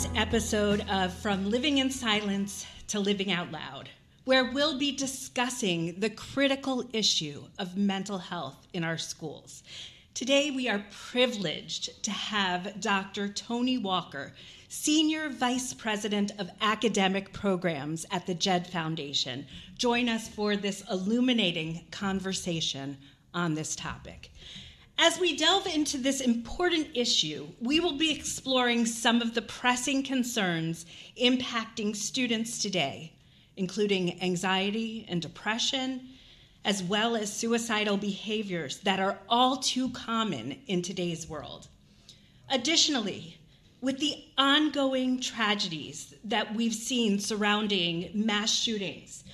this episode of From Living in Silence to Living Out Loud, where we'll be discussing the critical issue of mental health in our schools. Today, we are privileged to have Dr. Tony Walker, Senior Vice President of Academic Programs at the JED Foundation, join us for this illuminating conversation on this topic. As we delve into this important issue, we will be exploring some of the pressing concerns impacting students today, including anxiety and depression, as well as suicidal behaviors that are all too common in today's world. Additionally, with the ongoing tragedies that we've seen surrounding mass shootings,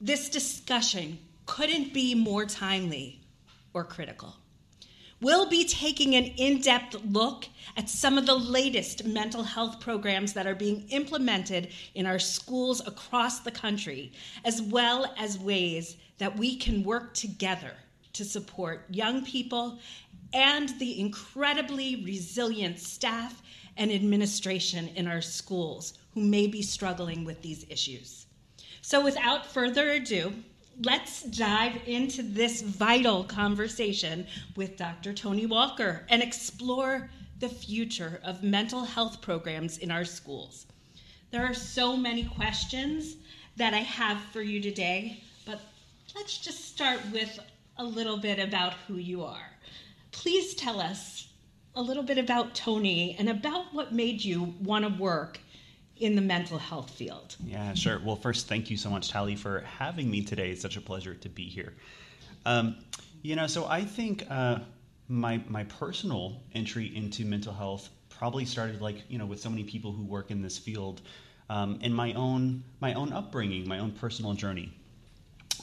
this discussion couldn't be more timely or critical. We'll be taking an in depth look at some of the latest mental health programs that are being implemented in our schools across the country, as well as ways that we can work together to support young people and the incredibly resilient staff and administration in our schools who may be struggling with these issues. So, without further ado, let's dive into this vital conversation with Dr. Tony Walker and explore the future of mental health programs in our schools. There are so many questions that I have for you today, but let's just start with a little bit about who you are. Please tell us a little bit about Tony and about what made you want to work in the mental health field. Yeah, sure. Well, first, thank you so much, Tally, for having me today. It's such a pleasure to be here. Um, you know, so I think uh, my my personal entry into mental health probably started like you know with so many people who work in this field, um, in my own my own upbringing, my own personal journey.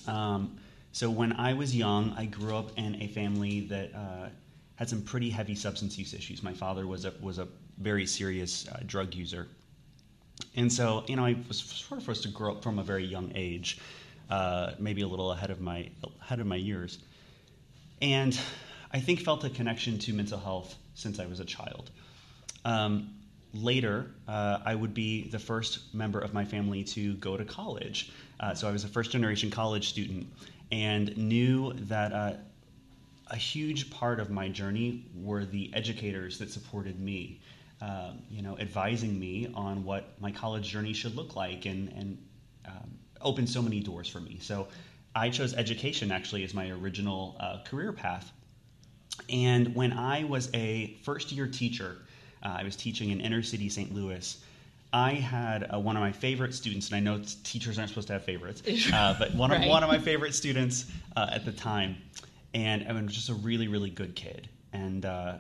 Um, so when I was young, I grew up in a family that uh, had some pretty heavy substance use issues. My father was a was a very serious uh, drug user and so, you know, I was sort of forced to grow up from a very young age, uh, maybe a little ahead of my ahead of my years, and I think felt a connection to mental health since I was a child. Um, later, uh, I would be the first member of my family to go to college. Uh, so I was a first generation college student and knew that uh, a huge part of my journey were the educators that supported me um, you know, advising me on what my college journey should look like and, and um, opened so many doors for me. So I chose education actually as my original uh, career path. And when I was a first year teacher, uh, I was teaching in inner city St. Louis. I had uh, one of my favorite students, and I know teachers aren't supposed to have favorites, uh, but one of one of my favorite students uh, at the time, and I was just a really really good kid. And uh,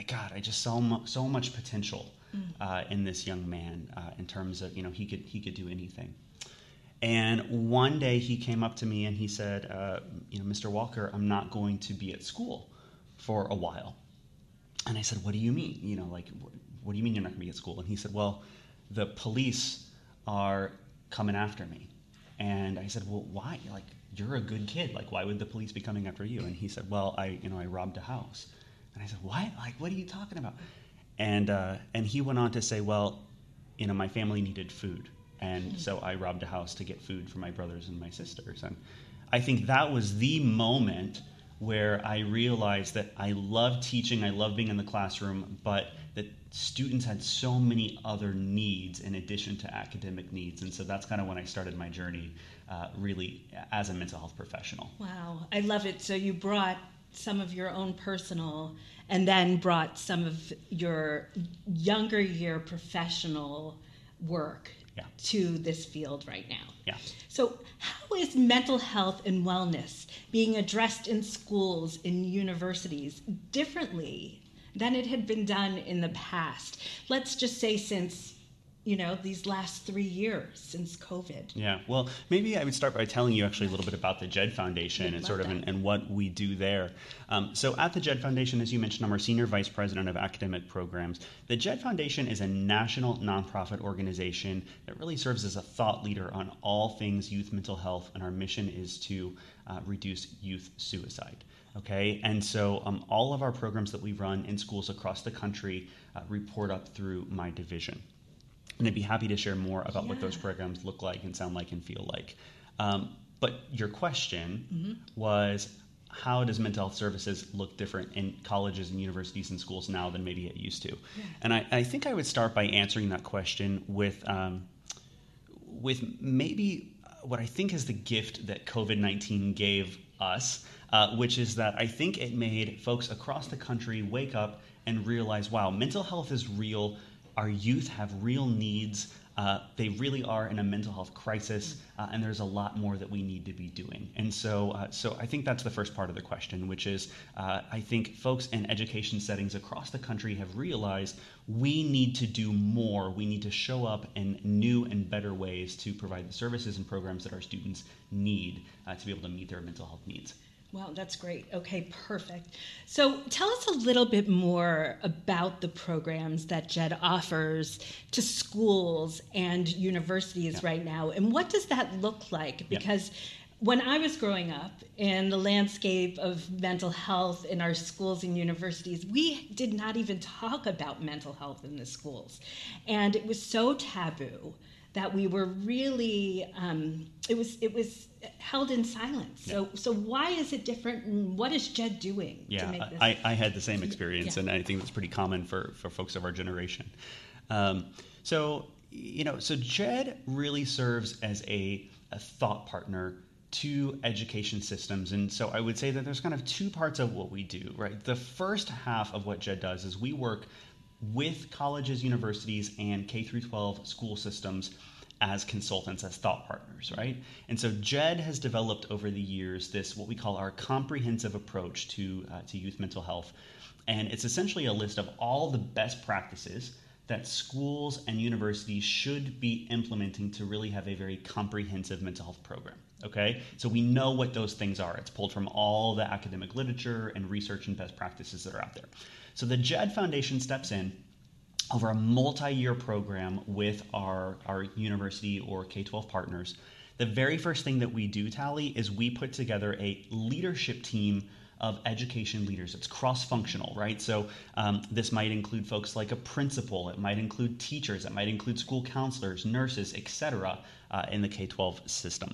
I, God, I just saw so much potential mm. uh, in this young man uh, in terms of you know he could he could do anything. And one day he came up to me and he said, uh, you know, Mr. Walker, I'm not going to be at school for a while. And I said, what do you mean? You know, like, what do you mean you're not going to be at school? And he said, well, the police are coming after me. And I said, well, why? Like, you're a good kid. Like, why would the police be coming after you? And he said, well, I, you know, I robbed a house. And I said, What? Like, what are you talking about? And, uh, and he went on to say, Well, you know, my family needed food. And hmm. so I robbed a house to get food for my brothers and my sisters. And I think that was the moment where I realized that I love teaching, I love being in the classroom, but that students had so many other needs in addition to academic needs. And so that's kind of when I started my journey, uh, really, as a mental health professional. Wow, I love it. So you brought some of your own personal and then brought some of your younger year professional work yeah. to this field right now. Yeah. So, how is mental health and wellness being addressed in schools, in universities, differently than it had been done in the past? Let's just say since you know these last three years since covid. Yeah. Well maybe i would start by telling you actually a little bit about the jed foundation and sort of and, and, what we do there. Um, so at the jed foundation as you mentioned i'm our senior vice president of academic programs. The jed foundation is a national nonprofit organization that really serves as a thought leader on all things youth mental health and our mission is to uh, reduce youth suicide okay? And so um, all of our programs that we run in schools across the country uh, report up through my division and I'd be happy to share more about yeah. what those programs look like and sound like and feel like. Um, but your question mm-hmm. was how does mental health services look different in colleges and universities and schools now than maybe it used to? Yeah. And I, I, think I would start by answering that question with um, with maybe what I think is the gift that COVID nineteen gave us, uh, which is that I think it made folks across the country wake up and realize, wow, mental health is real our youth have real needs. Uh, they really are in a mental health crisis, uh, and there's a lot more that we need to be doing. And so, uh, so I think that's the first part of the question, which is uh, I think folks in education settings across the country have realized we need to do more. We need to show up in new and better ways to provide the services and programs that our students need uh, to be able to meet their mental health needs. Wow, that's great. Okay, perfect. So tell us a little bit more about the programs that JED offers to schools and universities yeah. right now. And what does that look like? Because yeah. when I was growing up in the landscape of mental health in our schools and universities, we did not even talk about mental health in the schools. And it was so taboo that we were really um, it was it was held in silence. So yeah. so why is it different, and what is Jed doing? Yeah, I, I had the same experience, yeah. and I think that's pretty common for for folks of our generation. Um, so you know, so Jed really serves as a, a thought partner to education systems. And so I would say that there's kind of two parts of what we do, right? The first half of what JED does is we work with colleges, universities, and K through 12 school systems as consultants, as thought partners, right? And so JED has developed over the years this what we call our comprehensive approach to uh, to youth mental health, and it's essentially a list of all the best practices that schools and universities should be implementing to really have a very comprehensive mental health program. Okay, so we know what those things are. It's pulled from all the academic literature and research and best practices that are out there. So the JED Foundation steps in over a multi-year program with our, our university or K-12 partners. The very first thing that we do, Tally, is we put together a leadership team of education leaders. It's cross functional, right? So um, this might include folks like a principal, it might include teachers, it might include school counselors, nurses, etc. Uh, in the K 12 system.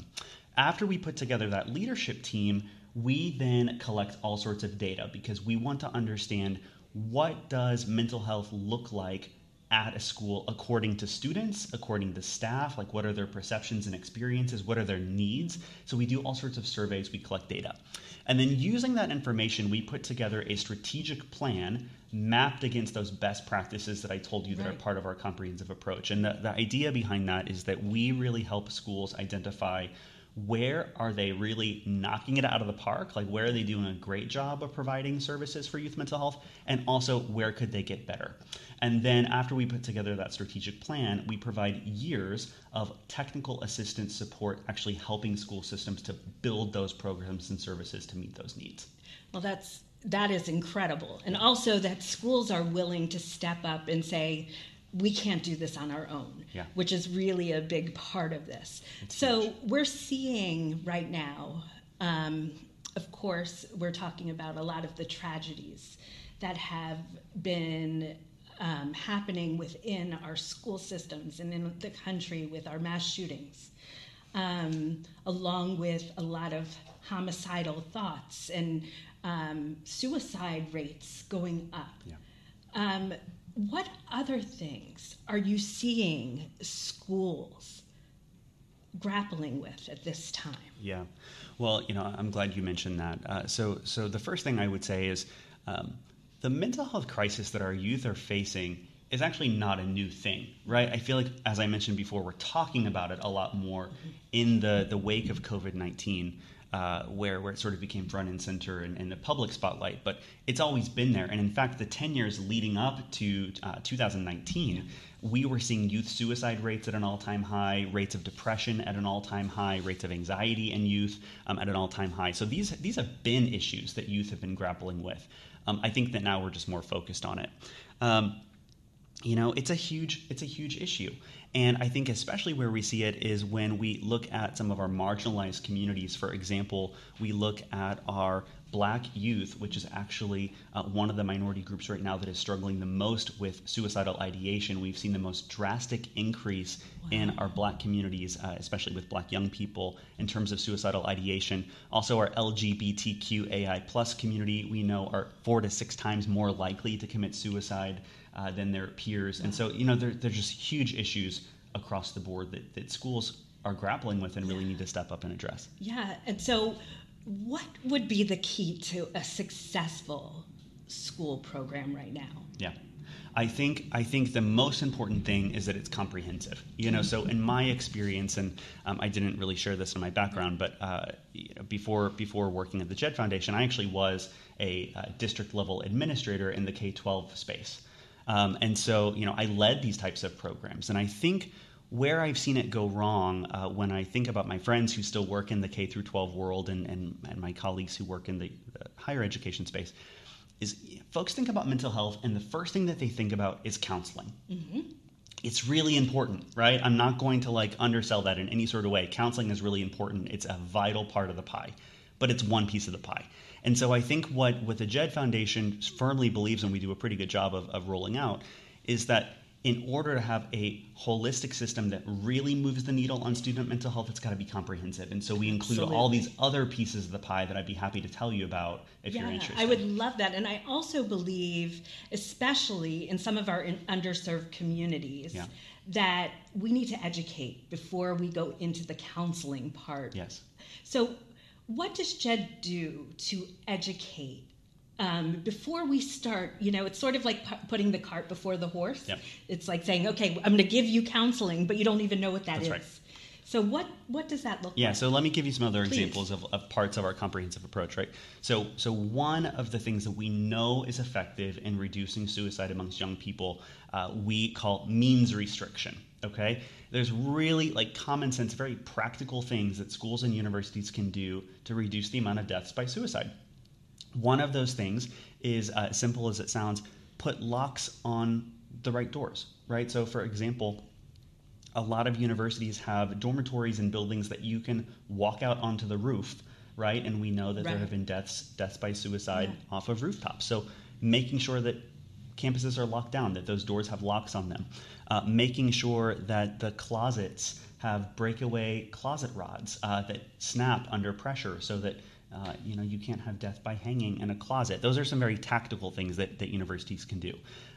After we put together that leadership team, we then collect all sorts of data because we want to understand what does mental health look like at a school according to students, according to staff, like what are their perceptions and experiences, what are their needs. So we do all sorts of surveys, we collect data. And then using that information, we put together a strategic plan mapped against those best practices that I told you that right. are part of our comprehensive approach. And the, the idea behind that is that we really help schools identify where are they really knocking it out of the park? Like, where are they doing a great job of providing services for youth mental health? And also, where could they get better? And then, after we put together that strategic plan, we provide years of technical assistance support, actually helping school systems to build those programs and services to meet those needs. Well, that's that is incredible. And also that schools are willing to step up and say, we can't do this on our own, yeah. which is really a big part of this. It's so huge. we're seeing right now, um, of course, we're talking about a lot of the tragedies that have been um, happening within our school systems and in the country with our mass shootings, um, along with a lot of homicidal thoughts and um, suicide rates going up. Yeah. Um, what other things are you seeing schools grappling with at this time? Yeah, well, you know, I'm glad you mentioned that. Uh, so, so the first thing I would say is um, the mental health crisis that our youth are facing is actually not a new thing, right? I feel like, as I mentioned before, we're talking about it a lot more mm-hmm. in the the wake of COVID nineteen uh, where, where it sort of became front and center in, in, the public spotlight, but it's always been there. And in fact, the 10 years leading up to uh, 2019, we were seeing youth suicide rates at an all-time high, rates of depression at an all-time high, rates of anxiety in youth um, at an all-time high. So these these have been issues that youth have been grappling with. Um, I think that now we're just more focused on it. Um, you know, it's a huge it's a huge issue. And I think especially where we see it is when we look at some of our marginalized communities. For example, we look at our black youth, which is actually uh, one of the minority groups right now that is struggling the most with suicidal ideation. We've seen the most drastic increase wow. in our black communities, uh, especially with black young people, in terms of suicidal ideation. Also, our LGBTQAI plus community, we know, are four to six times more likely to commit suicide uh, than their peers. And so, you know, there, there's just huge issues across the board that, that schools are grappling with and really need to step up and address. Yeah. And so, what would be the key to a successful school program right now? Yeah. I think I think the most important thing is that it's comprehensive. You know, so in my experience, and um, I didn't really share this in my background, but uh, you know, before before working at the Jed Foundation, I actually was a uh, district level administrator in the K twelve space. Um, and so, you know, I led these types of programs. And I think where I've seen it go wrong uh, when I think about my friends who still work in the K through 12 world and, and, and my colleagues who work in the, the higher education space is folks think about mental health and the first thing that they think about is counseling. Mm-hmm. It's really important, right? I'm not going to like undersell that in any sort of way. Counseling is really important. It's a vital part of the pie, but it's one piece of the pie. And so I think what, what the JED Foundation firmly believes, and we do a pretty good job of, of rolling out, is that in order to have a holistic system that really moves the needle on student mental health, it's got to be comprehensive. And so we include Absolutely. all these other pieces of the pie that I'd be happy to tell you about if yeah, you're interested. I would love that. And I also believe, especially in some of our underserved communities, yeah. that we need to educate before we go into the counseling part. Yes. So what does Jed do to educate? Um, before we start, you know, it's sort of like pu- putting the cart before the horse. Yep. It's like saying, okay, I'm going to give you counseling, but you don't even know what that That's is. Right. So what what does that look yeah, like? Yeah, so let me give you some other Please. examples of, of parts of our comprehensive approach, right? So so one of the things that we know is effective in reducing suicide amongst young people, uh, we call means restriction. Okay, there's really like common sense, very practical things that schools and universities can do to reduce the amount of deaths by suicide. One of those things is uh, simple as it sounds: put locks on the right doors, right? So, for example a lot of universities have dormitories and buildings that you can walk out onto the roof, right? And we know that right. there have been deaths deaths by suicide yeah. off of rooftops. So making sure that campuses are locked down, that those doors have locks on them, uh, making sure that the closets have breakaway closet rods uh, that snap under pressure, so that uh, you know you can't have death by hanging in a closet. Those are some very tactical things that, that universities can do.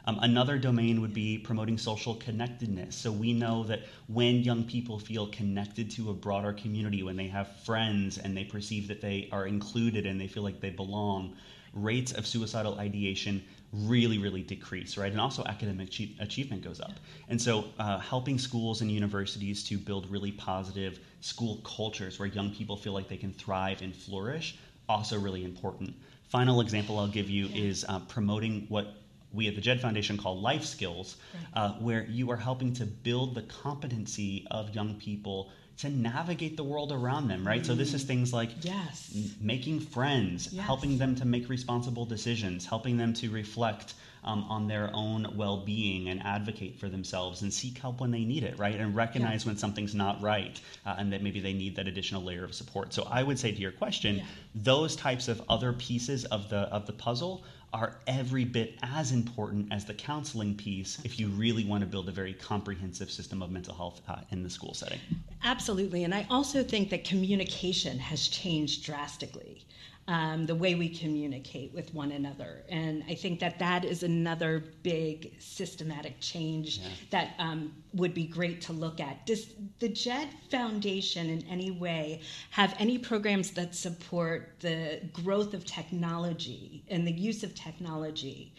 Um, another domain would be promoting social connectedness. So we know that when young people feel connected to a broader community, when they have friends and they perceive that they are included and they feel like they belong, rates of suicidal ideation really, really decrease, right? And also academic achievement goes up. And so, uh, helping schools and universities to build really positive school cultures where young people feel like they can thrive and flourish, also really important. Final example I'll give you is uh, promoting what we at the Jed Foundation call life skills, uh, where you are helping to build the competency of young people to navigate the world around them, right? Mm. So this is things like yes. making friends, yes. helping them to make responsible decisions, helping them to reflect um, on their own well-being and advocate for themselves and seek help when they need it, right? And recognize yeah. when something's not right uh, and that maybe they need that additional layer of support. So I would say to your question, yeah. those types of other pieces of the of the puzzle are every bit as important as the counseling piece if you really want to build a very comprehensive system of mental health uh, in the school setting. Absolutely. And I also think that communication has changed drastically um, the way we communicate with one another. And I think that that is another big systematic change yeah. that um, would be great to look at. Does the JED Foundation in any way have any programs that support the growth of technology and the use of technology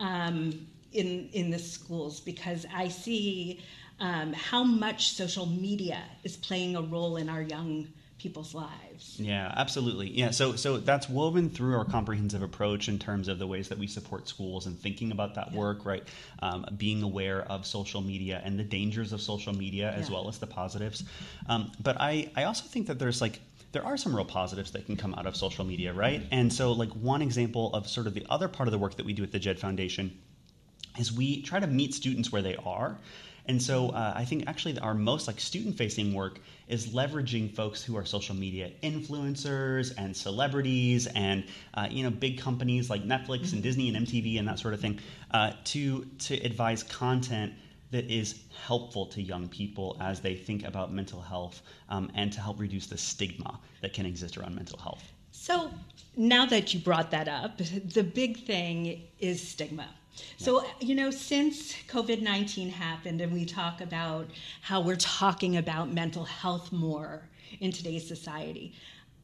um, in, in the schools? Because I see um, how much social media is playing a role in our young people's lives. Yeah, absolutely. Yeah, so so that's woven through our comprehensive approach in terms of the ways that we support schools and thinking about that yeah. work, right? Um, being aware of social media and the dangers of social media as yeah. well as the positives. Um, but I I also think that there's like there are some real positives that can come out of social media, right? And so like one example of sort of the other part of the work that we do at the Jed Foundation is we try to meet students where they are. And so uh, I think actually our most like student facing work is leveraging folks who are social media influencers and celebrities and uh, you know big companies like Netflix and Disney and MTV and that sort of thing uh, to to advise content that is helpful to young people as they think about mental health um, and to help reduce the stigma that can exist around mental health. So now that you brought that up, the big thing is stigma. So, you know, since COVID 19 happened and we talk about how we're talking about mental health more in today's society,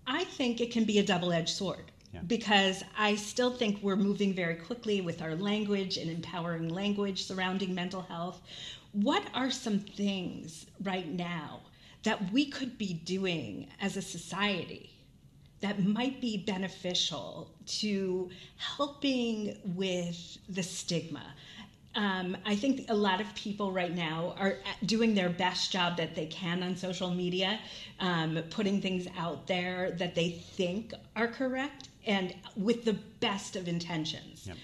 I think it can be a double edged sword. Yeah. Because I still think we're moving very quickly with our language and empowering language surrounding mental health. What are some things right now that we could be doing as a society that might be beneficial to helping with the stigma. Um, I think a lot of people right now are doing their best job that they can on social media, um, putting things out there that they think are correct and with the best of intentions. Yep.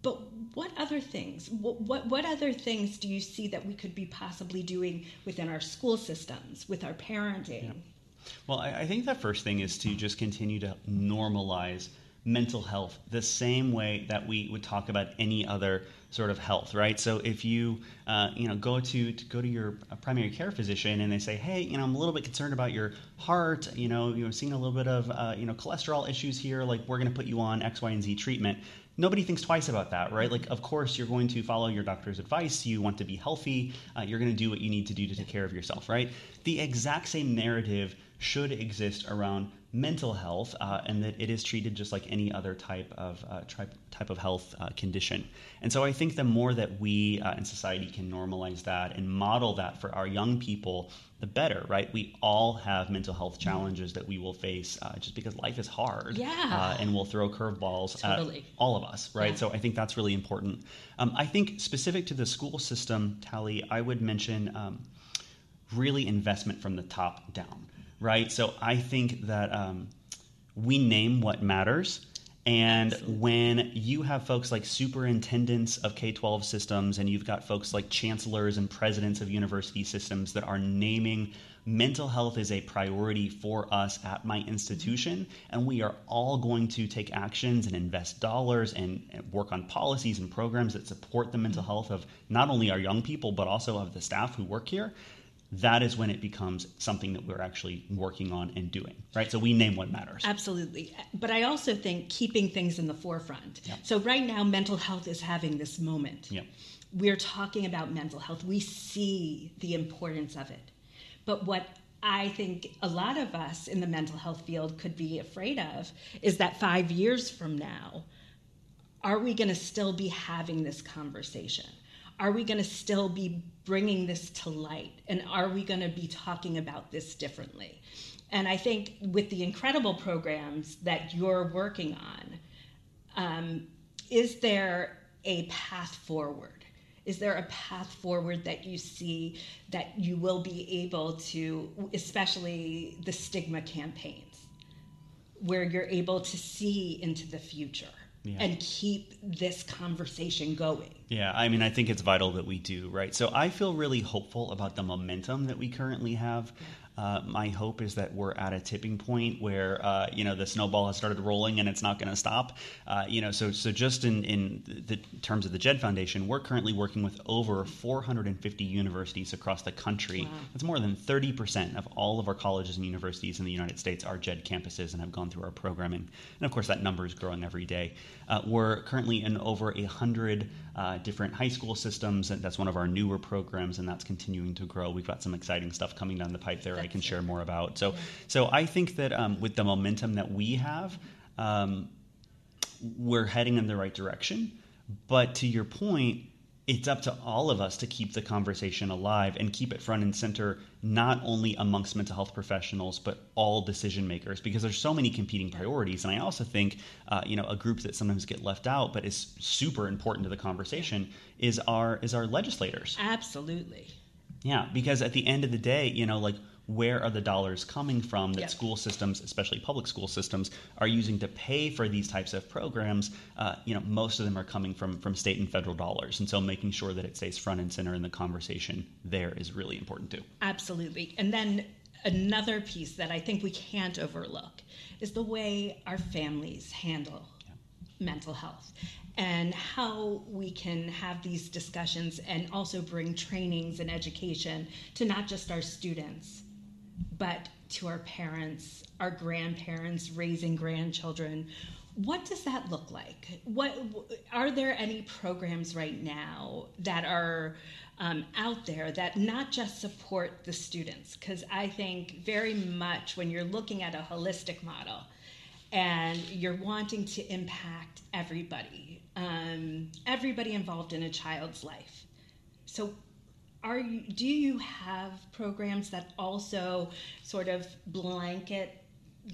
But what other things? What, what, what other things do you see that we could be possibly doing within our school systems, with our parenting? Yep. Well, I, I think the first thing is to just continue to normalize mental health the same way that we would talk about any other sort of health, right? So if you uh, you know go to, to go to your primary care physician and they say, hey, you know, I'm a little bit concerned about your heart, you know, you're seeing a little bit of uh, you know cholesterol issues here, like we're going to put you on X, Y, and Z treatment. Nobody thinks twice about that, right? Like, of course, you're going to follow your doctor's advice. You want to be healthy. Uh, you're going to do what you need to do to take care of yourself, right? The exact same narrative should exist around mental health uh, and that it is treated just like any other type of uh, type, type of health uh, condition. And so I think the more that we uh, in society can normalize that and model that for our young people, the better, right? We all have mental health challenges that we will face uh, just because life is hard. Yeah. Uh, and we'll throw curveballs totally. at all of us, right? Yeah. So I think that's really important. Um, I think specific to the school system, Tally, I would mention um, really investment from the top down right? So I think that um, we name what matters. And when you have folks like superintendents of K 12 systems, and you've got folks like chancellors and presidents of university systems that are naming mental health is a priority for us at my institution, and we are all going to take actions and invest dollars and, and work on policies and programs that support the mental health of not only our young people, but also of the staff who work here, that is when it becomes something that we're actually working on and doing, right? So we name what matters. Absolutely. But I also think keeping things in the forefront. Yep. So right now, mental health is having this moment. Yep. We're talking about mental health, we see the importance of it. But what I think a lot of us in the mental health field could be afraid of is that five years from now, are we going to still be having this conversation? Are we going to still be bringing this to light? And are we going to be talking about this differently? And I think with the incredible programs that you're working on, um, is there a path forward? Is there a path forward that you see that you will be able to, especially the stigma campaigns, where you're able to see into the future? Yeah. and keep this conversation going. Yeah, I mean, I think it's vital that we do, right? So I feel really hopeful about the momentum that we currently have. Uh, my hope is that we're at a tipping point where uh, you know the snowball has started rolling and it's not going to stop. Uh, you know, so so just in in the terms of the Jed Foundation, we're currently working with over 450 universities across the country. Wow. That's more than 30 percent of all of our colleges and universities in the United States are Jed campuses and have gone through our programming. And of course, that number is growing every day. Uh, we're currently in over a hundred uh, different high school systems, and that's one of our newer programs, and that's continuing to grow. We've got some exciting stuff coming down the pipe there. I can share more about. So, so I think that um, with the momentum that we have, um, we're heading in the right direction. But to your point, it's up to all of us to keep the conversation alive and keep it front and center, not only amongst mental health professionals, but all decision makers, because there's so many competing priorities. And I also think, uh, you know, a group that sometimes get left out, but is super important to the conversation, is our is our legislators. Absolutely. Yeah, because at the end of the day, you know, like where are the dollars coming from that Yep. school systems, especially public school systems, are using to pay for these types of programs? Uh, you know, most of them are coming from from state and federal dollars, and so making sure that it stays front and center in the conversation there is really important too. Absolutely. And then another piece that I think we can't overlook is the way our families handle mental health and how we can have these discussions and also bring trainings and education to not just our students but to our parents, our grandparents raising grandchildren. What does that look like? What are there any programs right now that are um, out there that not just support the students? Because I think very much when you're looking at a holistic model and you're wanting to impact everybody, um, everybody involved in a child's life. So are you do you have programs that also sort of blanket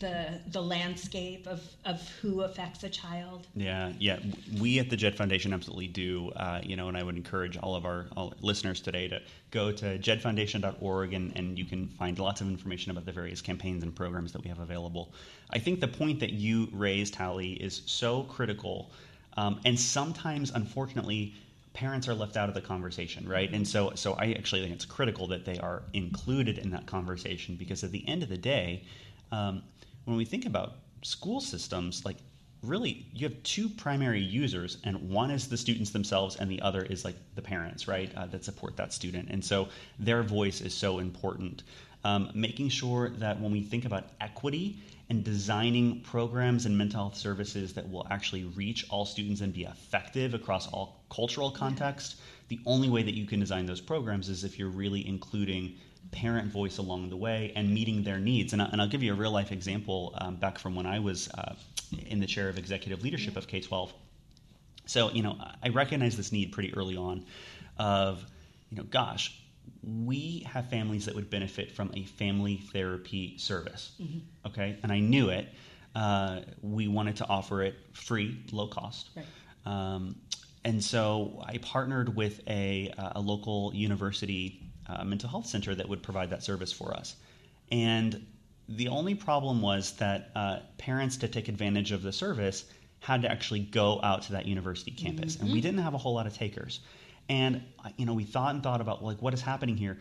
the the landscape of, of who affects a child Yeah, yeah. We at the Jed Foundation absolutely do. Uh, you know, and I would encourage all of our all listeners today to go to jedfoundation.org and, and you can find lots of information about the various campaigns and programs that we have available. I think the point that you raised, Hallie, is so critical. Um, and sometimes, unfortunately, parents are left out of the conversation, right? And so, so I actually think it's critical that they are included in that conversation because at the end of the day, um, when we think about school systems, like really you have two primary users and one is the students themselves and the other is like the parents right uh, that support that student and so their voice is so important um, making sure that when we think about equity and designing programs and mental health services that will actually reach all students and be effective across all cultural contexts the only way that you can design those programs is if you're really including parent voice along the way and meeting their needs. And, I, and I'll give you a real life example um, back from when I was uh, in the chair of executive leadership of K 12. So, you know, I recognize this need pretty early on of, you know, gosh, we have families that would benefit from a family therapy service. Okay. And I knew it. Uh, we wanted to offer it free, low cost. Right. Um, and so I partnered with a, a local university uh, mental health center that would provide that service for us. And the only problem was that uh, parents, to take advantage of the service, had to actually go out to that university campus, and we didn't have a whole lot of takers. And uh, you know, we thought and thought about like what is happening here.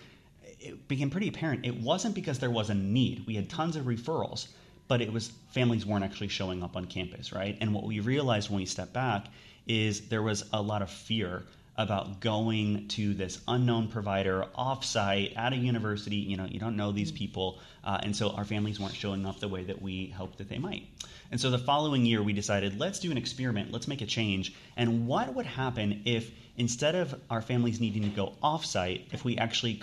It became pretty apparent it wasn't because there was a need. We had tons of referrals, but it was families weren't actually showing up on campus, right? And what we realized when we stepped back is there was a lot of fear about going to this unknown provider offsite at a university. You know, you don't know these people, uh, and so our families weren't showing up the way that we hoped that they might. And so the following year, we decided let's do an experiment, let's make a change. And what would happen if instead of our families needing to go offsite, if we actually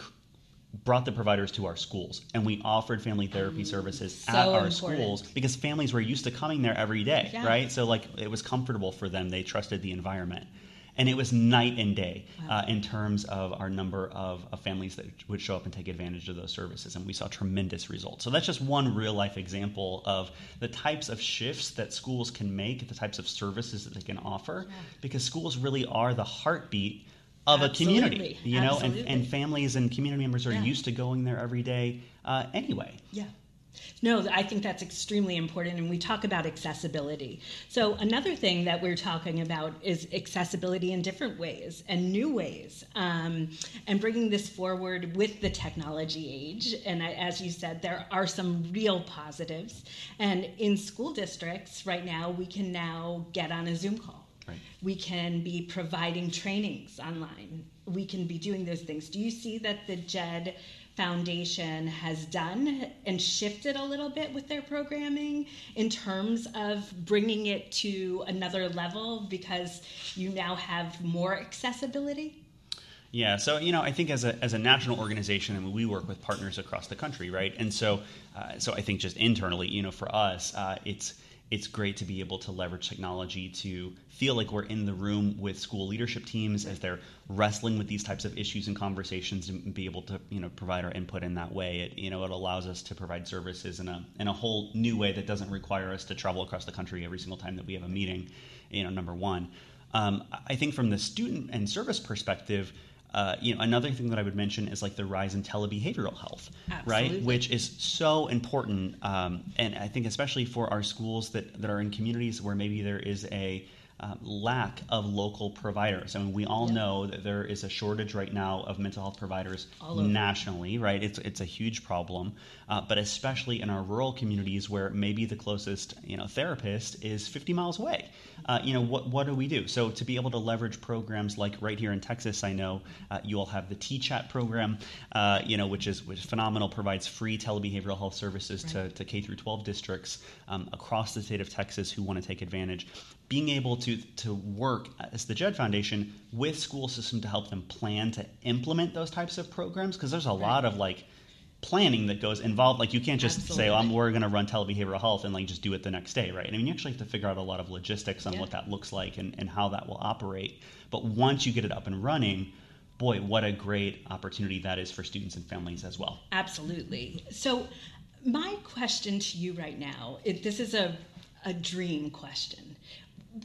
brought the providers to our schools and we offered family therapy mm, services So at our important. schools because families were used to coming there every day, Yeah. right? So like it was comfortable for them. They trusted the environment. And it was night and day uh, in terms of our number of, of families that would show up and take advantage of those services. And we saw tremendous results. So that's just one real life example of the types of shifts that schools can make, the types of services that they can offer, because schools really are the heartbeat of a community, you know, and, and families and community members are Yeah. used to going there every day uh, anyway. Yeah. No, I think that's extremely important, and we talk about accessibility. So, another thing that we're talking about is accessibility in different ways and new ways, um, and bringing this forward with the technology age. And I, as you said, there are some real positives. And in school districts right now, we can now get on a Zoom call. Right. We can be providing trainings online. We can be doing those things. Do you see that the JED Foundation has done and shifted a little bit with their programming in terms of bringing it to another level because you now have more accessibility? Yeah, so you know, I think as a as a national organization, I mean, we work with partners across the country, right? And so, uh, so I think just internally, you know, for us, uh, it's it's great to be able to leverage technology to feel like we're in the room with school leadership teams as they're wrestling with these types of issues and conversations and be able to you know provide our input in that way. It you know it allows us to provide services in a in a whole new way that doesn't require us to travel across the country every single time that we have a meeting you know number one. Um, i think from the student and service perspective uh, you know, another thing that I would mention is like the rise in telebehavioral health, Absolutely. right? Which is so important, um, and I think especially for our schools that that are in communities where maybe there is a uh, lack of local providers. I mean, we all Yeah. know that there is a shortage right now of mental health providers nationally, right? It's it's a huge problem, uh, but especially in our rural communities where maybe the closest you know therapist is 50 miles away. Uh, you know, what what do we do? So to be able to leverage programs like right here in Texas, I know uh, you all have the TCHATT program, uh, you know, which is which is phenomenal, provides free telebehavioral health services to, to K through 12 districts um, across the state of Texas who want to take advantage being able to to work as the Jed Foundation with school system to help them plan to implement those types of programs because there's a lot of like planning that goes involved like you can't just say oh, I'm, we're going to run telebehavioral health and like just do it the next day right i mean you actually have to figure out a lot of logistics on Yeah. what that looks like and, and how that will operate but once you get it up and running boy what a great opportunity that is for students and families as well Absolutely. So, my question to you right now, it, this is a, a dream question.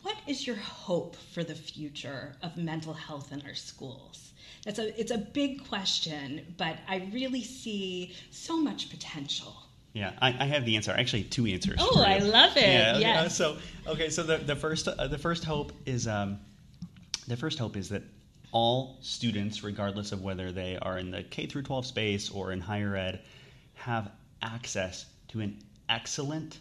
What is your hope for the future of mental health in our schools? That's a, it's a big question, but I really see so much potential. Yeah, I, I have the answer. Actually, two answers. Oh. I love it. Yeah. Yes. So, okay. So the, the first uh, the first hope is um, the first hope is that all students, regardless of whether they are in the K through 12 space or in higher ed, have access to an excellent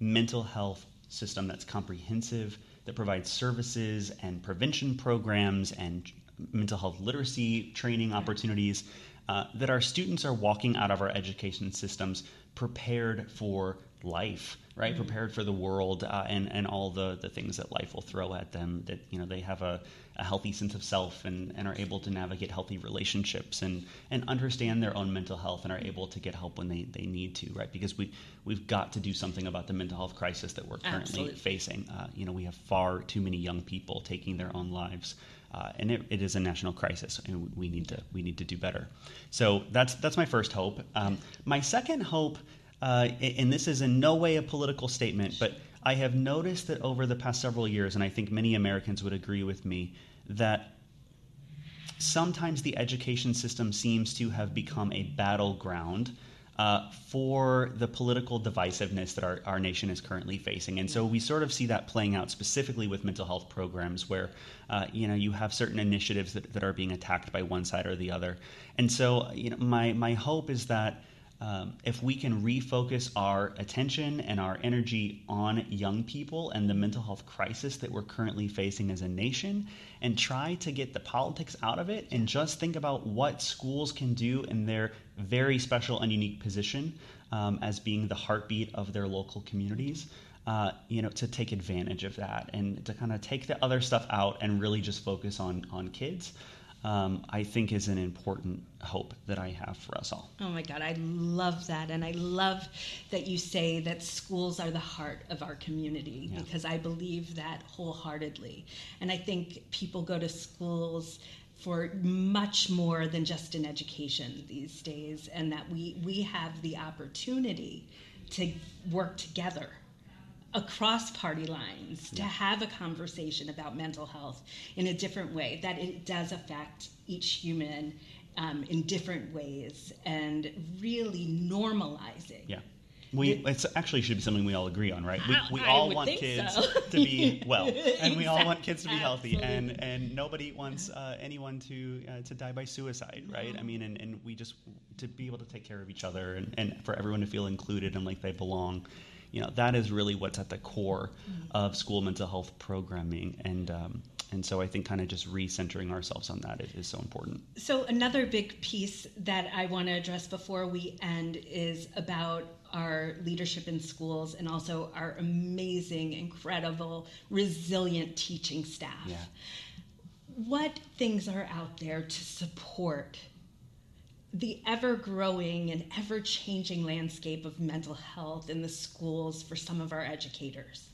mental health system that's comprehensive, that provides services and prevention programs and mental health literacy training opportunities, uh, that our students are walking out of our education systems prepared for life, right? Prepared for the world uh, and and all the the things that life will throw at them. That you know they have a, a healthy sense of self and, and are able to navigate healthy relationships and and understand their own mental health and are able to get help when they, they need to, right? Because we we've got to do something about the mental health crisis that we're currently Absolutely. facing. Uh, you know, we have far too many young people taking their own lives. Uh, and it, it is a national crisis, and we need to we need to do better. So that's that's my first hope. Um, my second hope, uh, and this is in no way a political statement, but I have noticed that over the past several years, and I think many Americans would agree with me, that sometimes the education system seems to have become a battleground uh, for the political divisiveness that our, our nation is currently facing. And so we sort of see that playing out specifically with mental health programs where, uh, you know, you have certain initiatives that, that are being attacked by one side or the other. And so, you know, my, my hope is that um, if we can refocus our attention and our energy on young people and the mental health crisis that we're currently facing as a nation and try to get the politics out of it and just think about what schools can do in their very special and unique position um, as being the heartbeat of their local communities. Uh, you know, to take advantage of that and to kind of take the other stuff out and really just focus on on kids, um, I think is an important hope that I have for us all. Oh my God, I love that. And I love that you say that schools are the heart of our community Yeah. because I believe that wholeheartedly. And I think people go to schools for much more than just an education these days, and that we, we have the opportunity to work together across party lines to have a conversation about mental health in a different way that it does affect each human um, in different ways and really normalizing Yeah. We it's actually should be something we all agree on, right? We, we all want kids so. to be well, and we all want kids to be healthy, and Absolutely. and nobody wants uh, anyone to uh, to die by suicide, right? I mean, and, and we just to be able to take care of each other, and, and for everyone to feel included and like they belong. You know, that is really what's at the core of school mental health programming, and um, and so I think kind of just recentering ourselves on that is, is so important. So, another big piece that I want to address before we end is about our leadership in schools and also our amazing, incredible, resilient teaching staff. Yeah. What things are out there to support the ever growing and ever changing landscape of mental health in the schools for some of our educators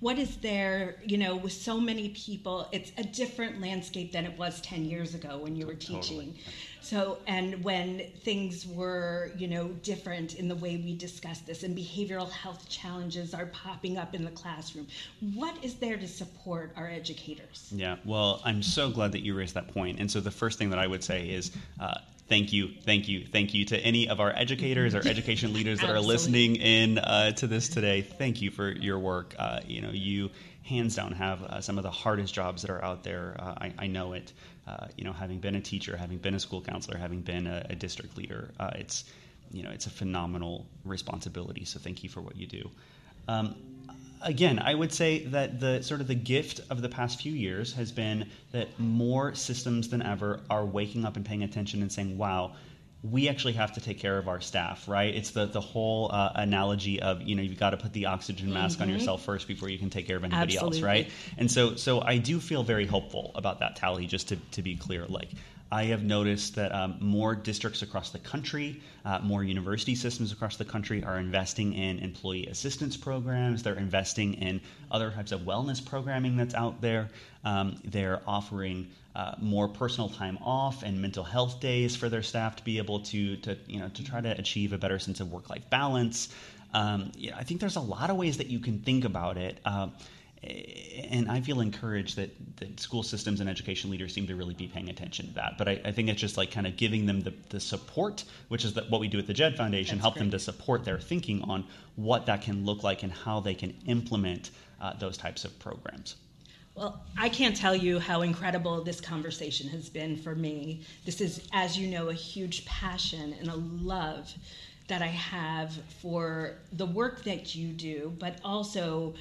what is there you know with so many people it's a different landscape than it was 10 years ago when you were teaching totally. so and when things were you know different in the way we discuss this and behavioral health challenges are popping up in the classroom what is there to support our educators yeah well i'm so glad that you raised that point. point and so the first thing that i would say is uh, thank you, thank you, thank you to any of our educators or education leaders that are listening in uh, to this today. Thank you for your work. Uh, you know, you hands down have uh, some of the hardest jobs that are out there. Uh, I, I, know it. Uh, you know, having been a teacher, having been a school counselor, having been a, a district leader, uh, it's you know it's a phenomenal responsibility. So thank you for what you do. Um, again, I would say that the sort of the gift of the past few years has been that more systems than ever are waking up and paying attention and saying, "Wow." we actually have to take care of our staff, right? It's the the whole uh, analogy of you know you've got to put the oxygen mask mm-hmm. on yourself first before you can take care of anybody Absolutely. else, right? And so so I do feel very hopeful about that tally. Just to to be clear, like I have noticed that um, more districts across the country, uh, more university systems across the country are investing in employee assistance programs. They're investing in other types of wellness programming that's out there. Um, they're offering uh, more personal time off and mental health days for their staff to be able to, to you know, to try to achieve a better sense of work-life balance. Um, yeah, I think there's a lot of ways that you can think about it. Uh, and I feel encouraged that, that school systems and education leaders seem to really be paying attention to that. But I, I think it's just like kind of giving them the, the support, which is the, what we do at the JED Foundation, That's help great. them to support their thinking on what that can look like and how they can implement uh, those types of programs. Well, I can't tell you how incredible this conversation has been for me. This is, as you know, a huge passion and a love that I have for the work that you do, but also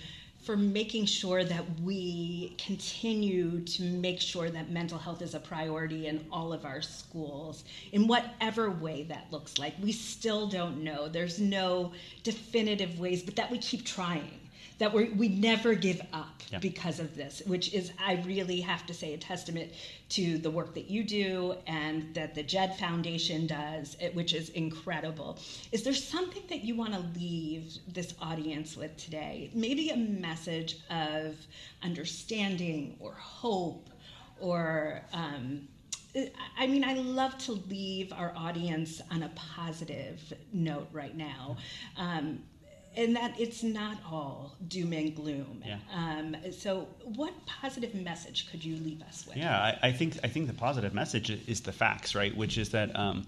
for making sure that we continue to make sure that mental health is a priority in all of our schools in whatever way that looks like. We still don't know. There's no definitive ways, but that we keep trying that we we never give up yeah. because of this, which is, I really have to say, a testament to the work that you do and that the JED Foundation does, which is incredible. Is there something that you want to leave this audience with today? Maybe a message of understanding or hope or. Um, I mean, I love to leave our audience on a positive note right now. Um, and that it's not all doom and gloom. Yeah. Um, so, what positive message could you leave us with? Yeah, I, I, think I think the positive message is the facts, right? Which is that um,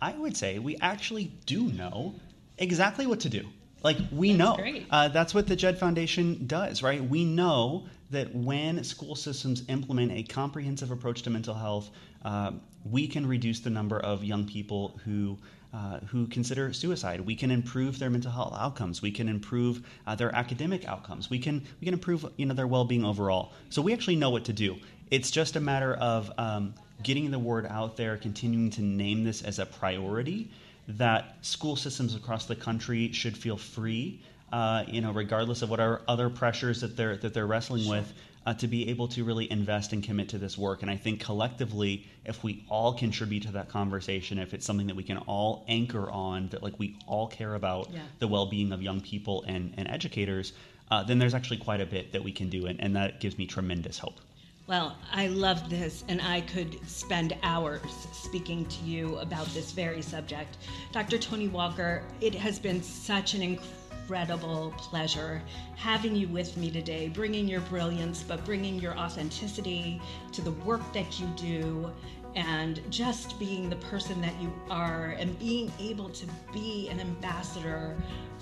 I would say we actually do know exactly what to do. Like we that's know, uh, that's what the JED Foundation does, right? We know that when school systems implement a comprehensive approach to mental health, uh, we can reduce the number of young people who uh, who consider suicide. We can improve their mental health outcomes. We can improve uh, their academic outcomes. We can we can improve you know their well being overall. So we actually know what to do. It's just a matter of um, getting the word out there, continuing to name this as a priority. That school systems across the country should feel free, uh, you know, regardless of what are other pressures that they're that they're wrestling sure. with uh, to be able to really invest and commit to this work. And I think collectively, if we all contribute to that conversation, if it's something that we can all anchor on, that like we all care about yeah. the well being of young people and, and educators, uh, then there's actually quite a bit that we can do. And, and that gives me tremendous hope. Well, I love this, and I could spend hours speaking to you about this very subject. Dr. Tony Walker, it has been such an incredible incredible pleasure having you with me today, bringing your brilliance, but bringing your authenticity to the work that you do and just being the person that you are and being able to be an ambassador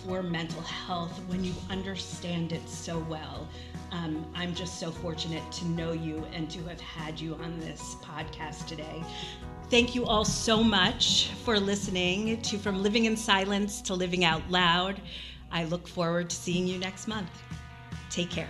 for mental health when you understand it so well. Um, I'm just so fortunate to know you and to have had you on this podcast today. Thank you all so much for listening to From Living in Silence to Living Out Loud. I look forward to seeing you next month. Take care.